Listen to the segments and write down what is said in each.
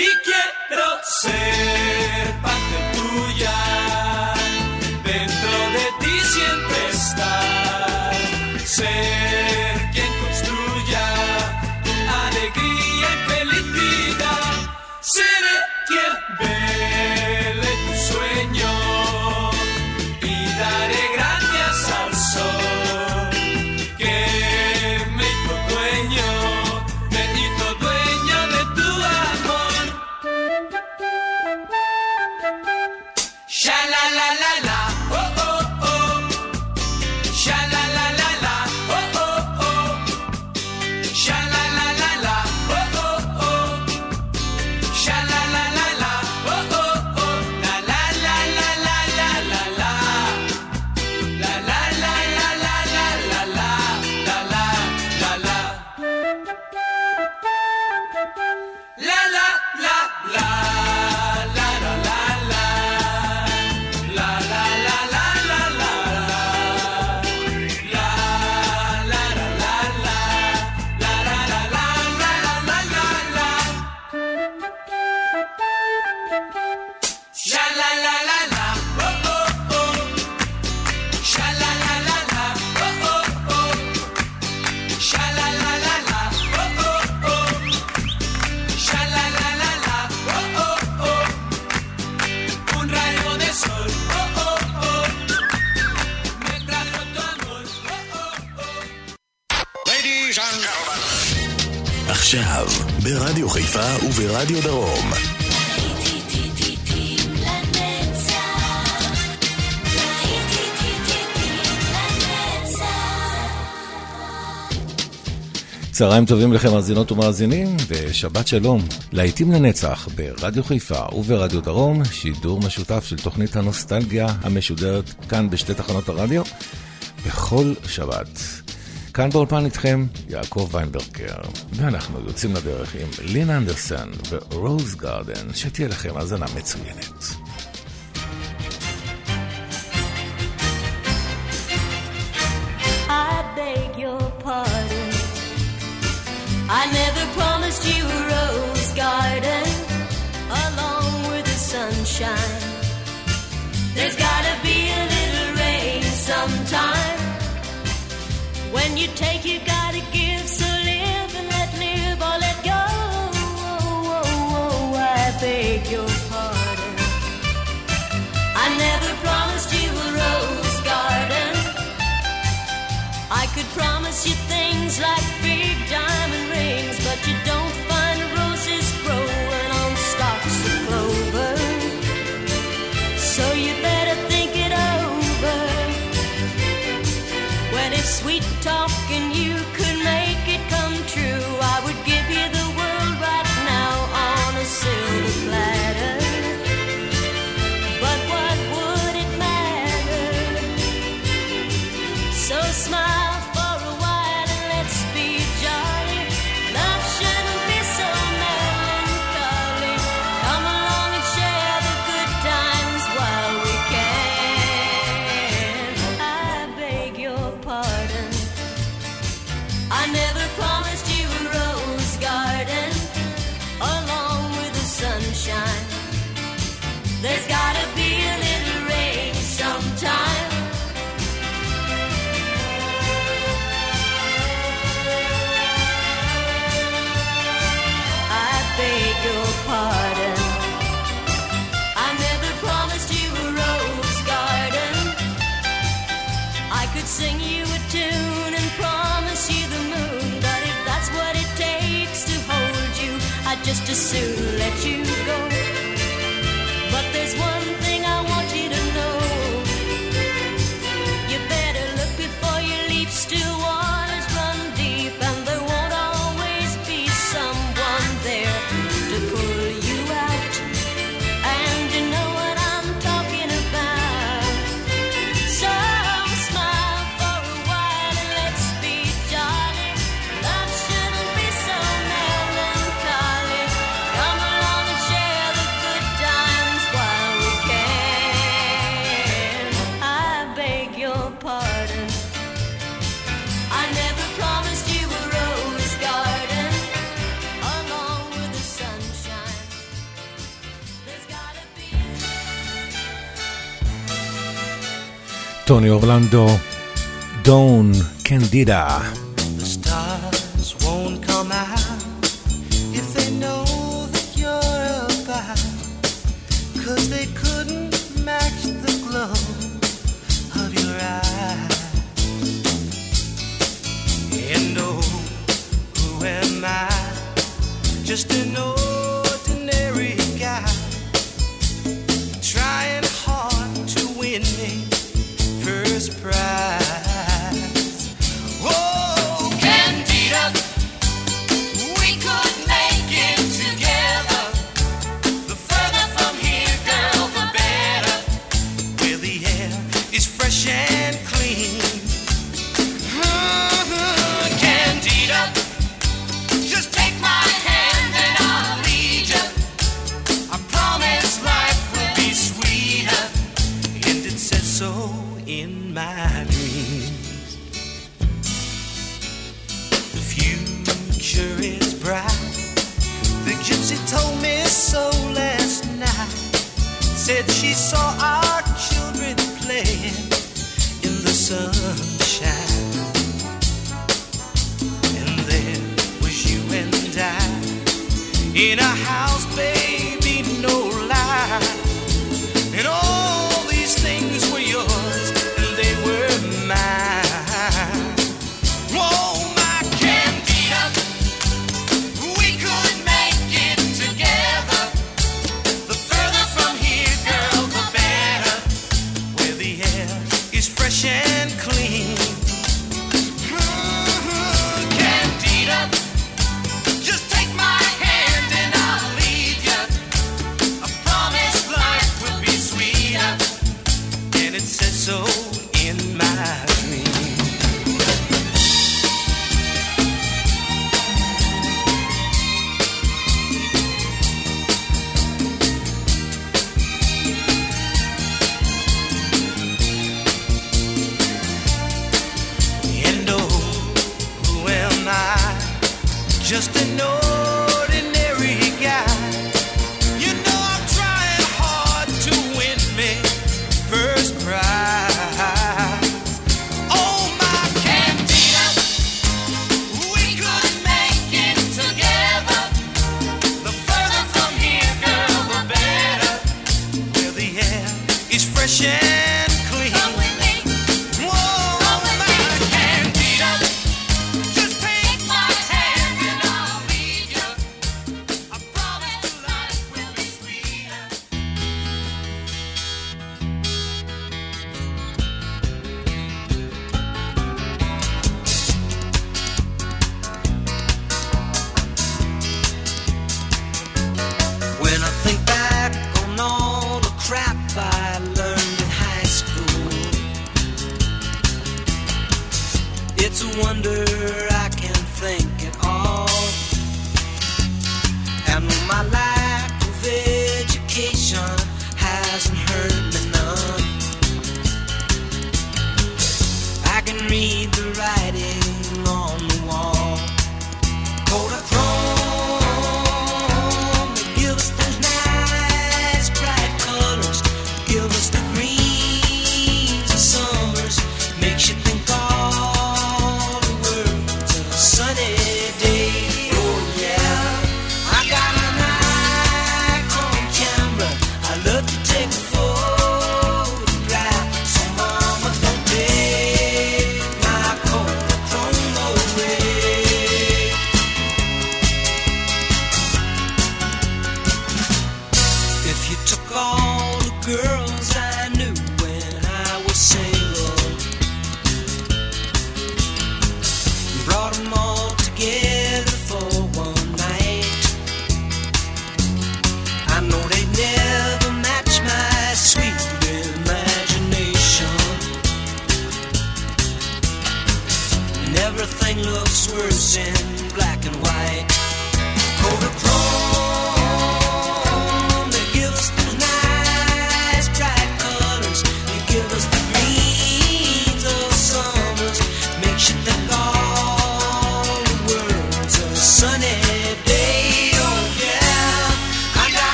y quiero ser. ברדיו דרום. צהריים טובים לכם מאזינות ומאזינים, ושבת שלום. להיטים לנצח ברדיו חיפה וברדיו דרום, שידור משותף של תוכנית הנוסטלגיה המשודרת כאן בשתי תחנות הרדיו, בכל שבת. כאן באולפן איתכם יעקב ויינברגר, ואנחנו יוצאים לדרך עם לין אנדרסון ורוז גארדן, שתהיה לכם האזנה מצוינת. I never promised you a rose garden along with the sunshine. There's gotta When you take, you gotta give. So live and let live or let go. Oh, oh, oh, I beg your pardon. I never promised you a rose garden. I could promise you things like טוני אורלנדו, דון קנדידה.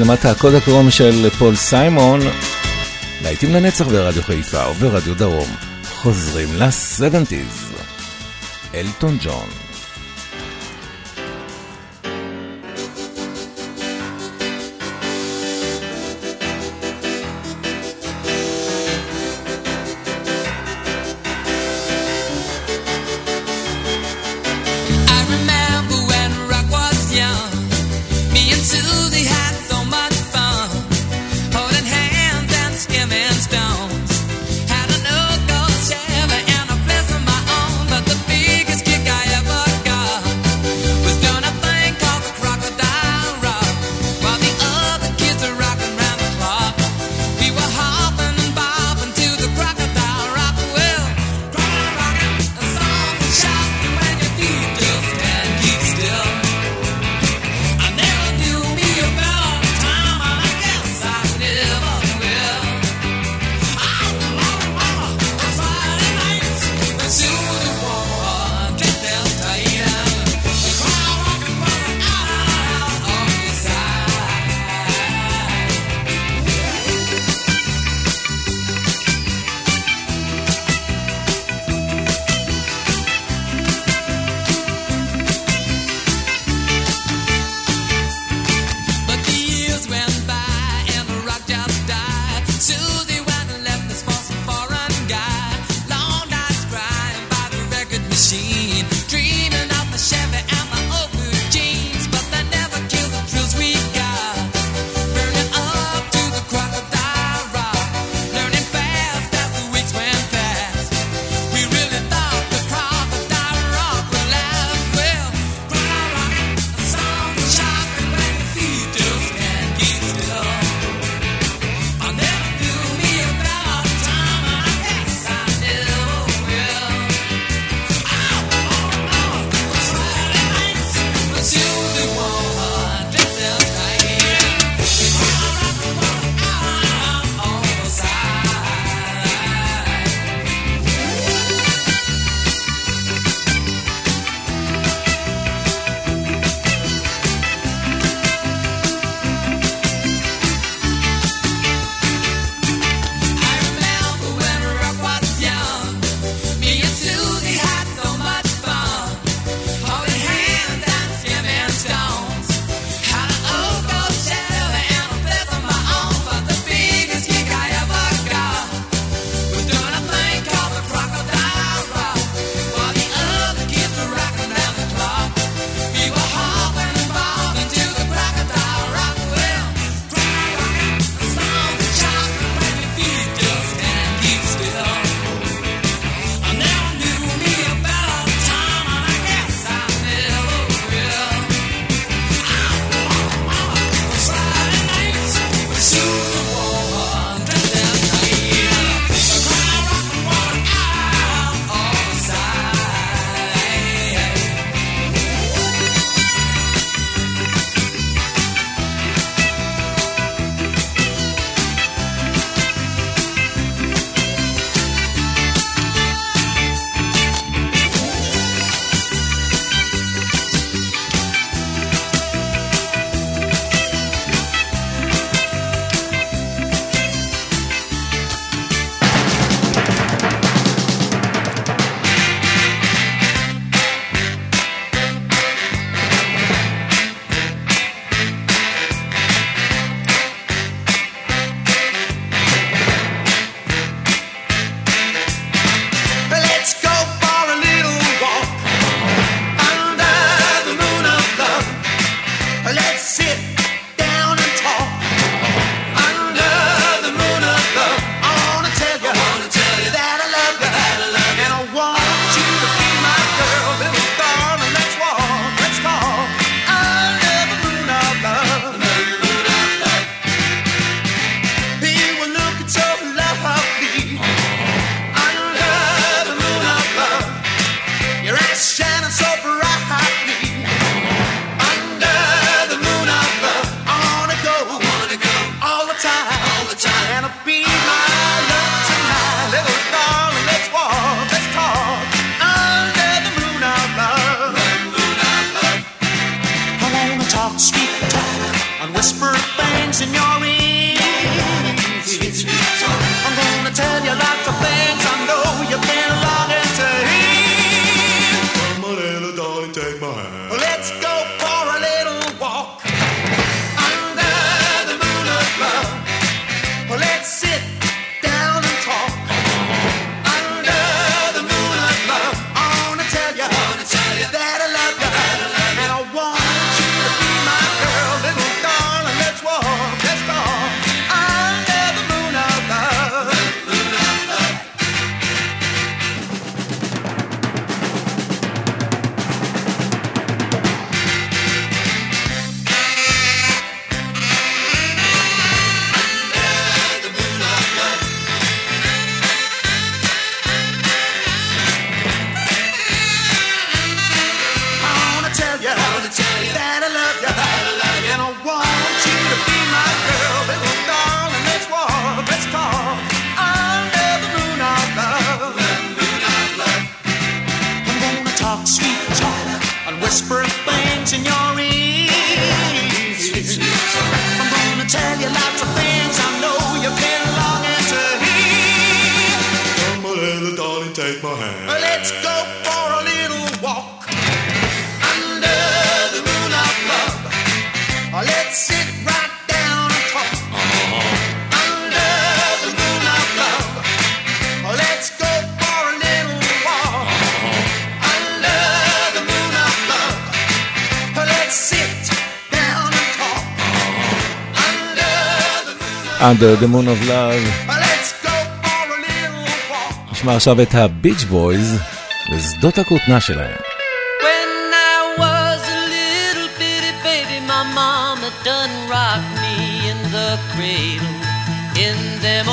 מצלמת הקוד הקרום של פול סיימון, להיטים לנצח ברדיו חיפה וברדיו דרום, חוזרים ל-70's, אלטון ג'ון. whisper things. Under the Moon of Love. נשמע עכשיו את הביץ' בויז ושדות הכותנה שלהם. Done rocked me in the cradle in them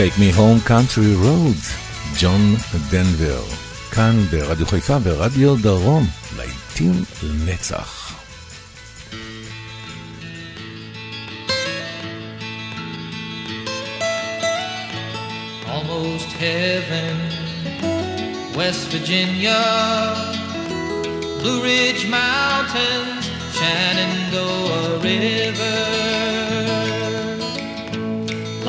Take Me Home Country Road, ג'ון דנבר. כאן ברדיו חיפה ורדיו דרום, להיטים לנצח. Almost heaven, West Virginia, Blue Ridge Mountains, Shenandoah River.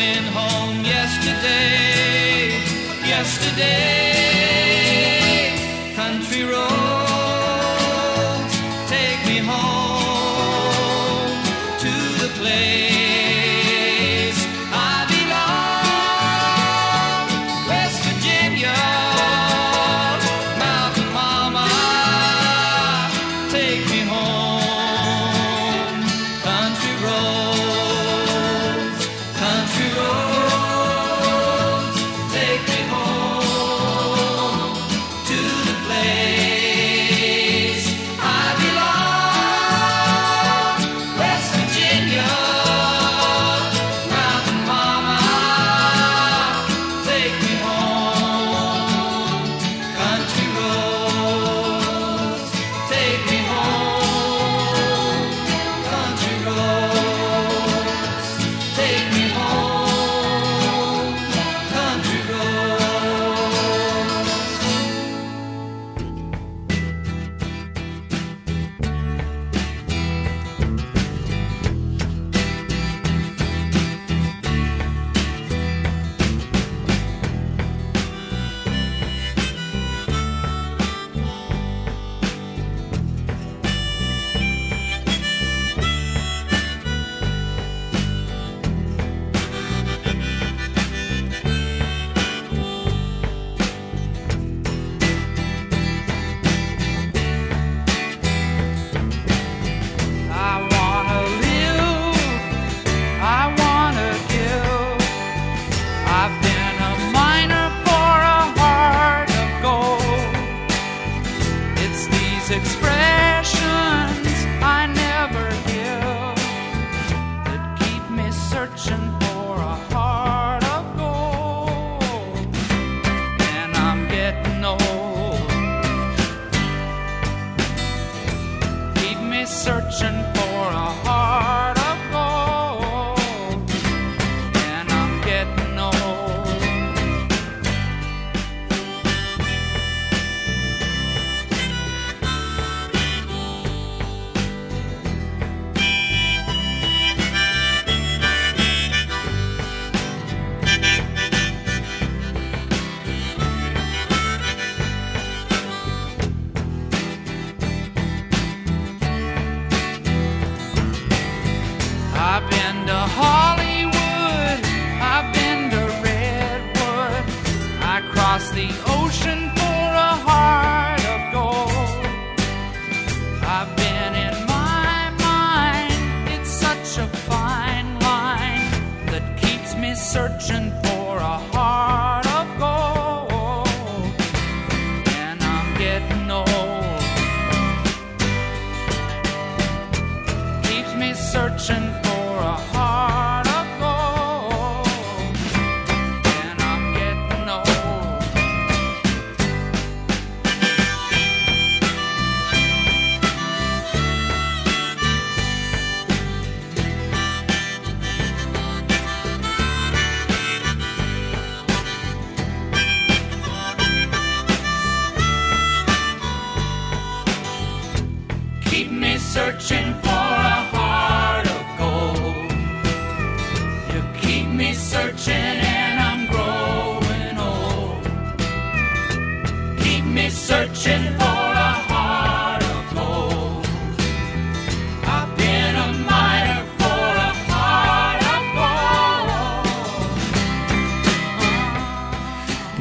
been home yesterday, yesterday.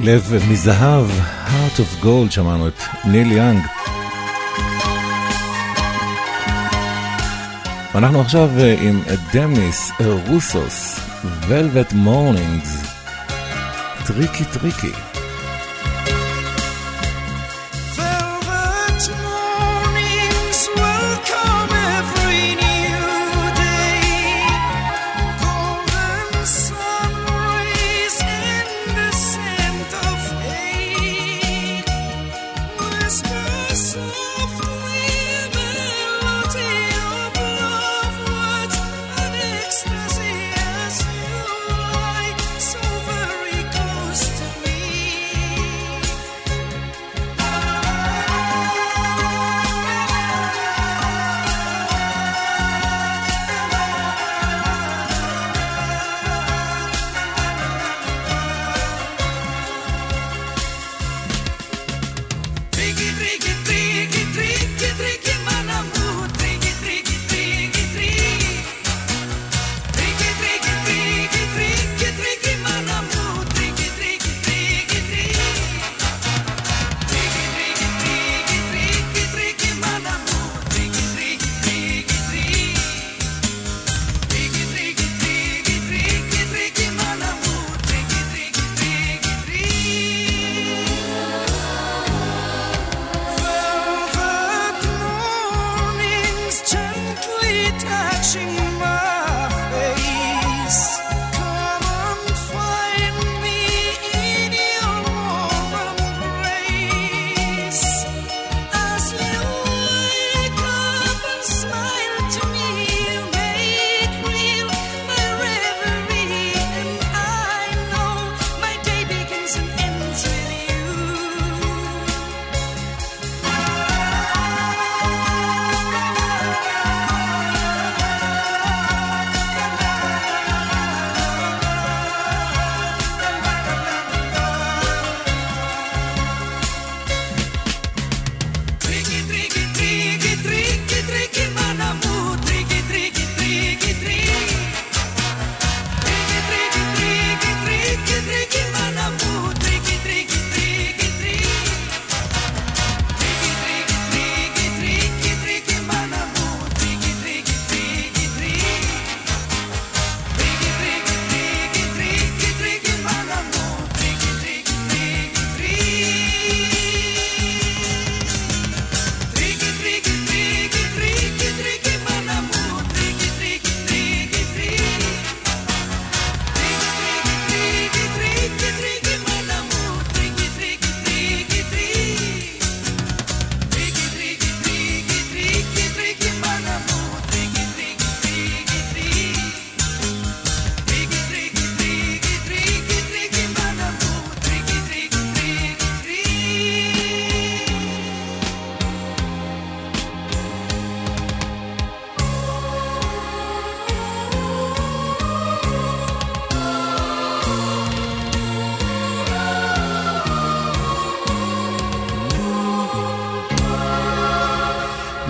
לב מזהב, Heart of Gold, שמענו את ניל יאנג. ואנחנו עכשיו אה, עם דמיס רוסוס, Velvet Mornings, tricky tricky.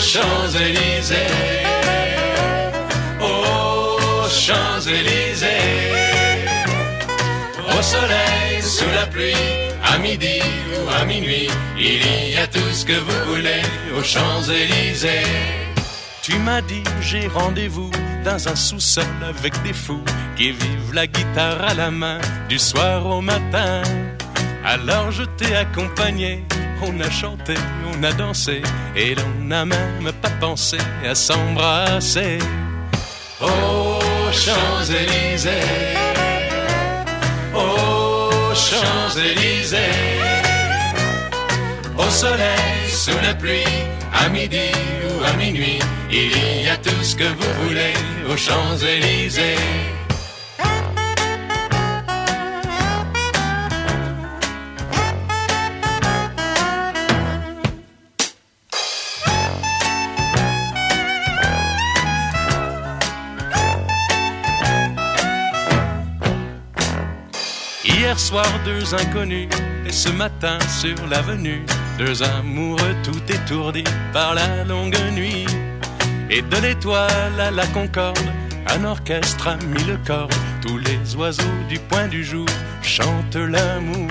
Champs-Élysées, aux Champs-Élysées, au soleil, sous la pluie, à midi ou à minuit, il y a tout ce que vous voulez aux Champs-Élysées. Tu m'as dit j'ai rendez-vous dans un sous-sol avec des fous qui vivent la guitare à la main du soir au matin. Alors je t'ai accompagné, on a chanté, on a dansé et l'on n'a même pas pensé à s'embrasser. Aux Champs-Élysées, aux Champs-Élysées. Au soleil, sous la pluie, à midi ou à minuit, il y a tout ce que vous voulez aux Champs-Élysées. Soir, deux inconnus, et ce matin sur l'avenue, deux amoureux tout étourdis par la longue nuit. Et de l'étoile à la concorde, un orchestre a mis le corps. Tous les oiseaux du point du jour chantent l'amour.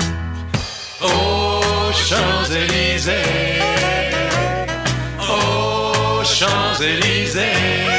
Aux Champs-Élysées, aux Champs-Élysées,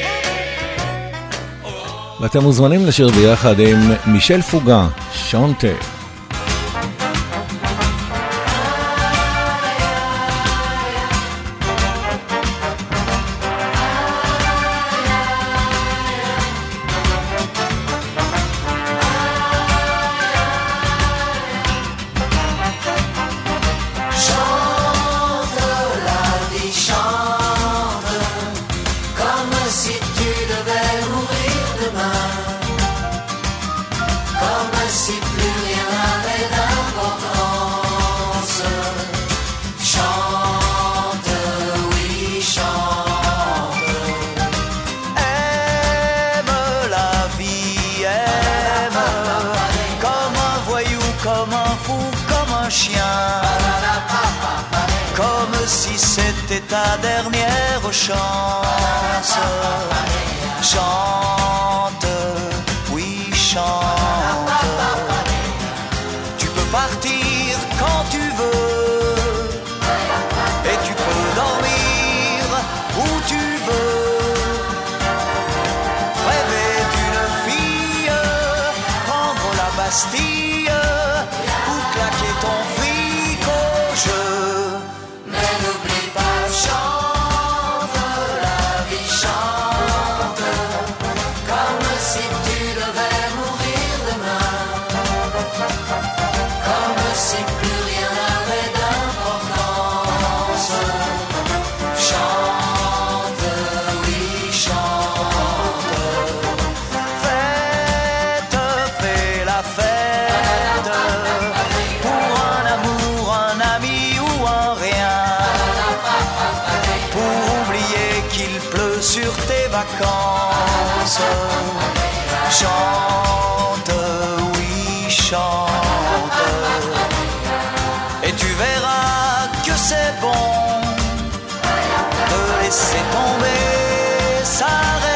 ואתם מוזמנים לשיר ביחד עם מישל פוגה, שונטה. Chante, oui, chante. Et tu verras que c'est bon de laisser tomber sa raison.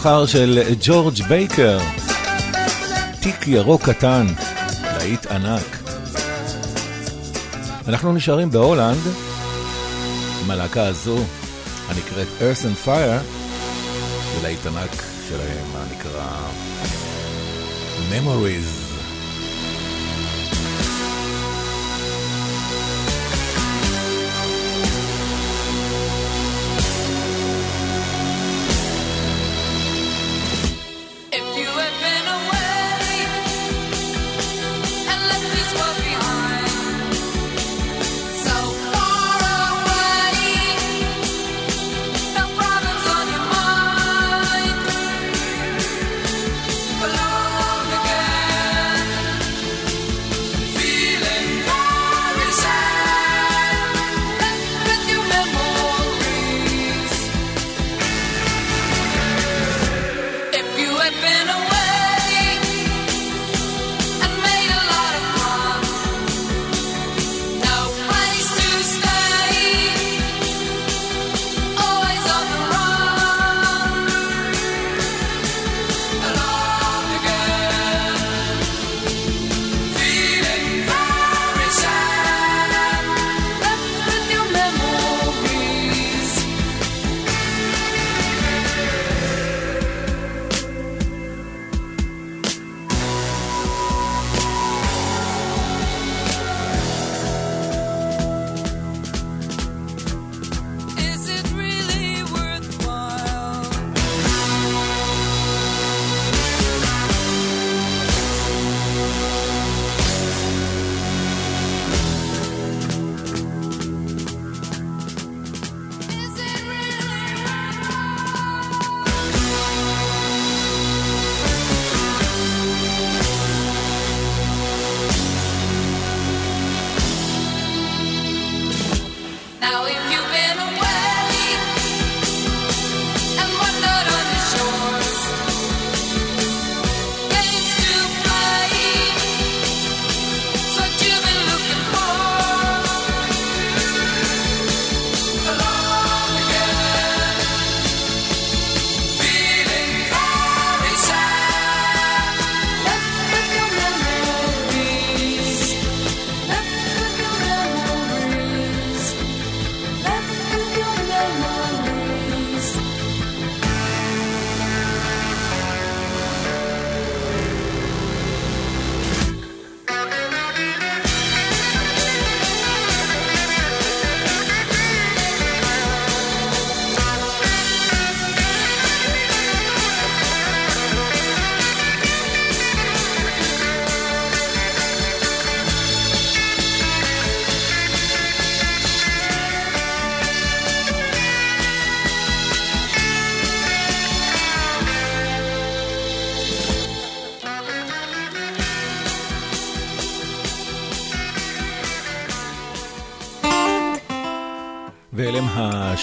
המבחר של ג'ורג' בייקר, תיק ירוק קטן, להיט ענק. אנחנו נשארים בהולנד, עם הלהקה הזו, הנקראת Earth and Fire, ולהיט ענק שלהם, הנקרא Memories.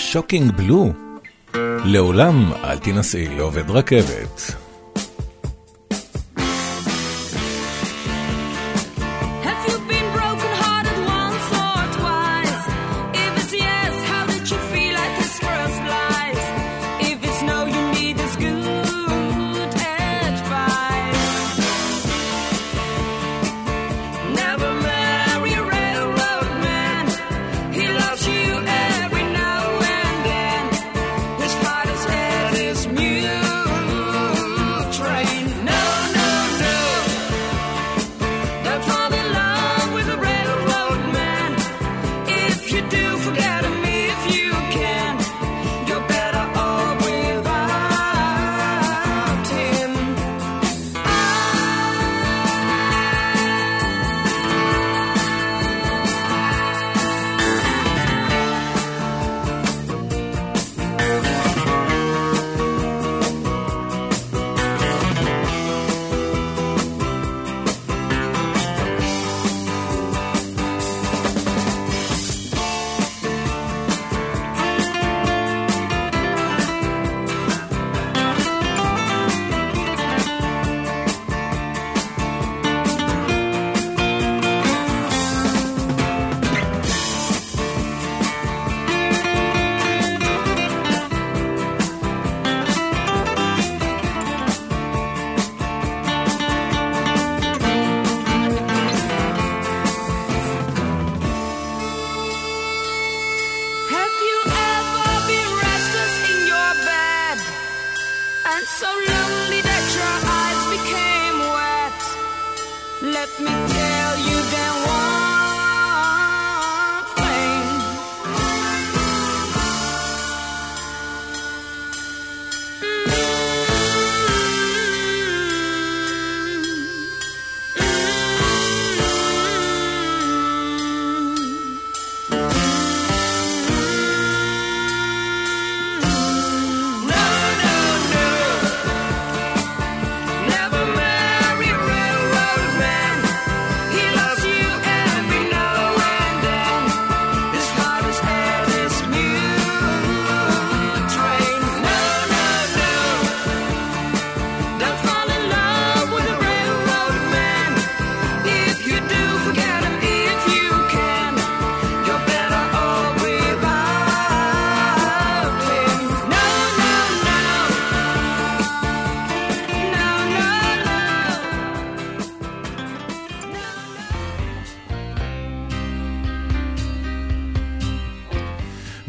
השוקינג בלו. לעולם אל תינשאי לעובד רכבת.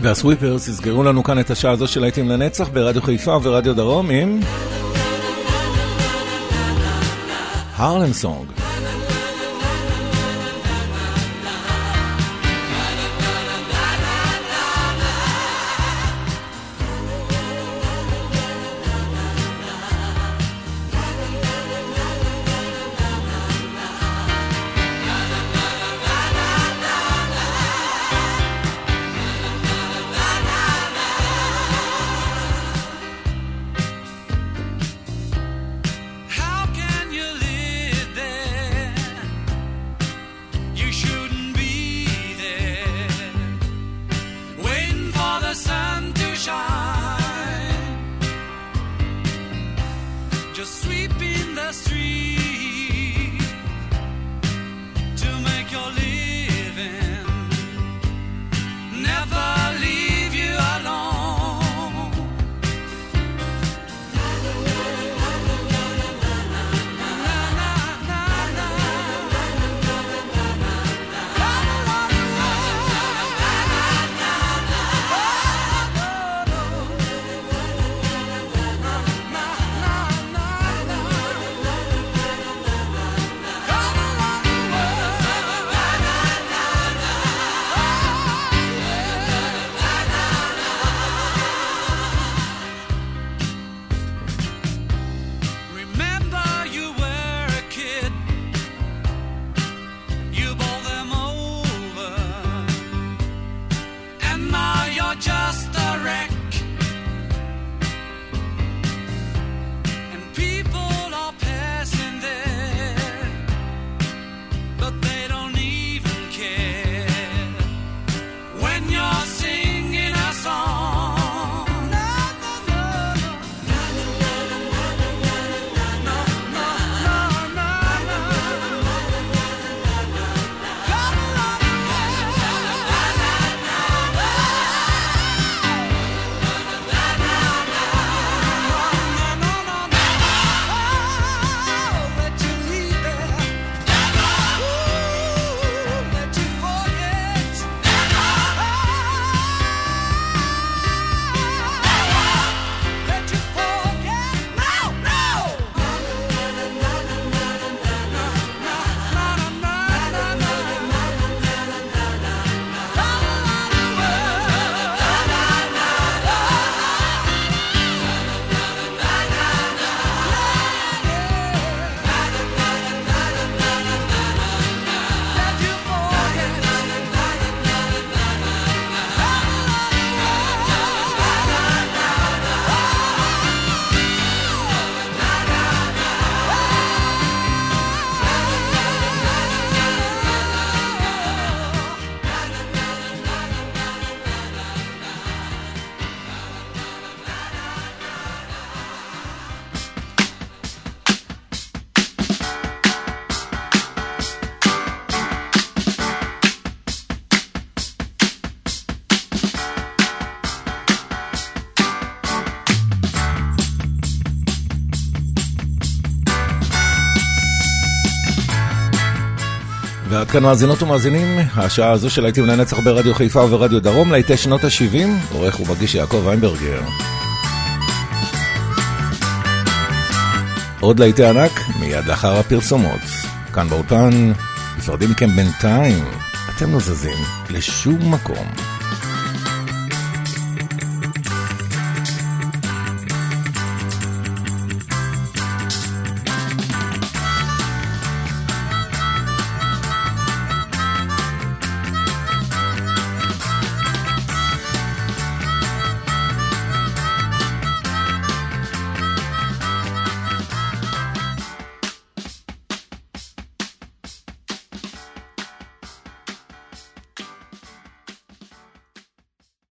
והסוויפרס יסגרו לנו כאן את השעה הזו של להיטים לנצח ברדיו חיפה וברדיו דרום עם... הרלם סונג. ועד כאן מאזינות ומאזינים, השעה הזו של להיטים לנצח ברדיו חיפה וברדיו דרום, להיטי שנות ה-70, עורך ומגיש יעקב איינברגר. עוד להיטי ענק, מיד לאחר הפרסומות. כאן באולפן, נפרדים מכם בינתיים, אתם לא זזים לשום מקום.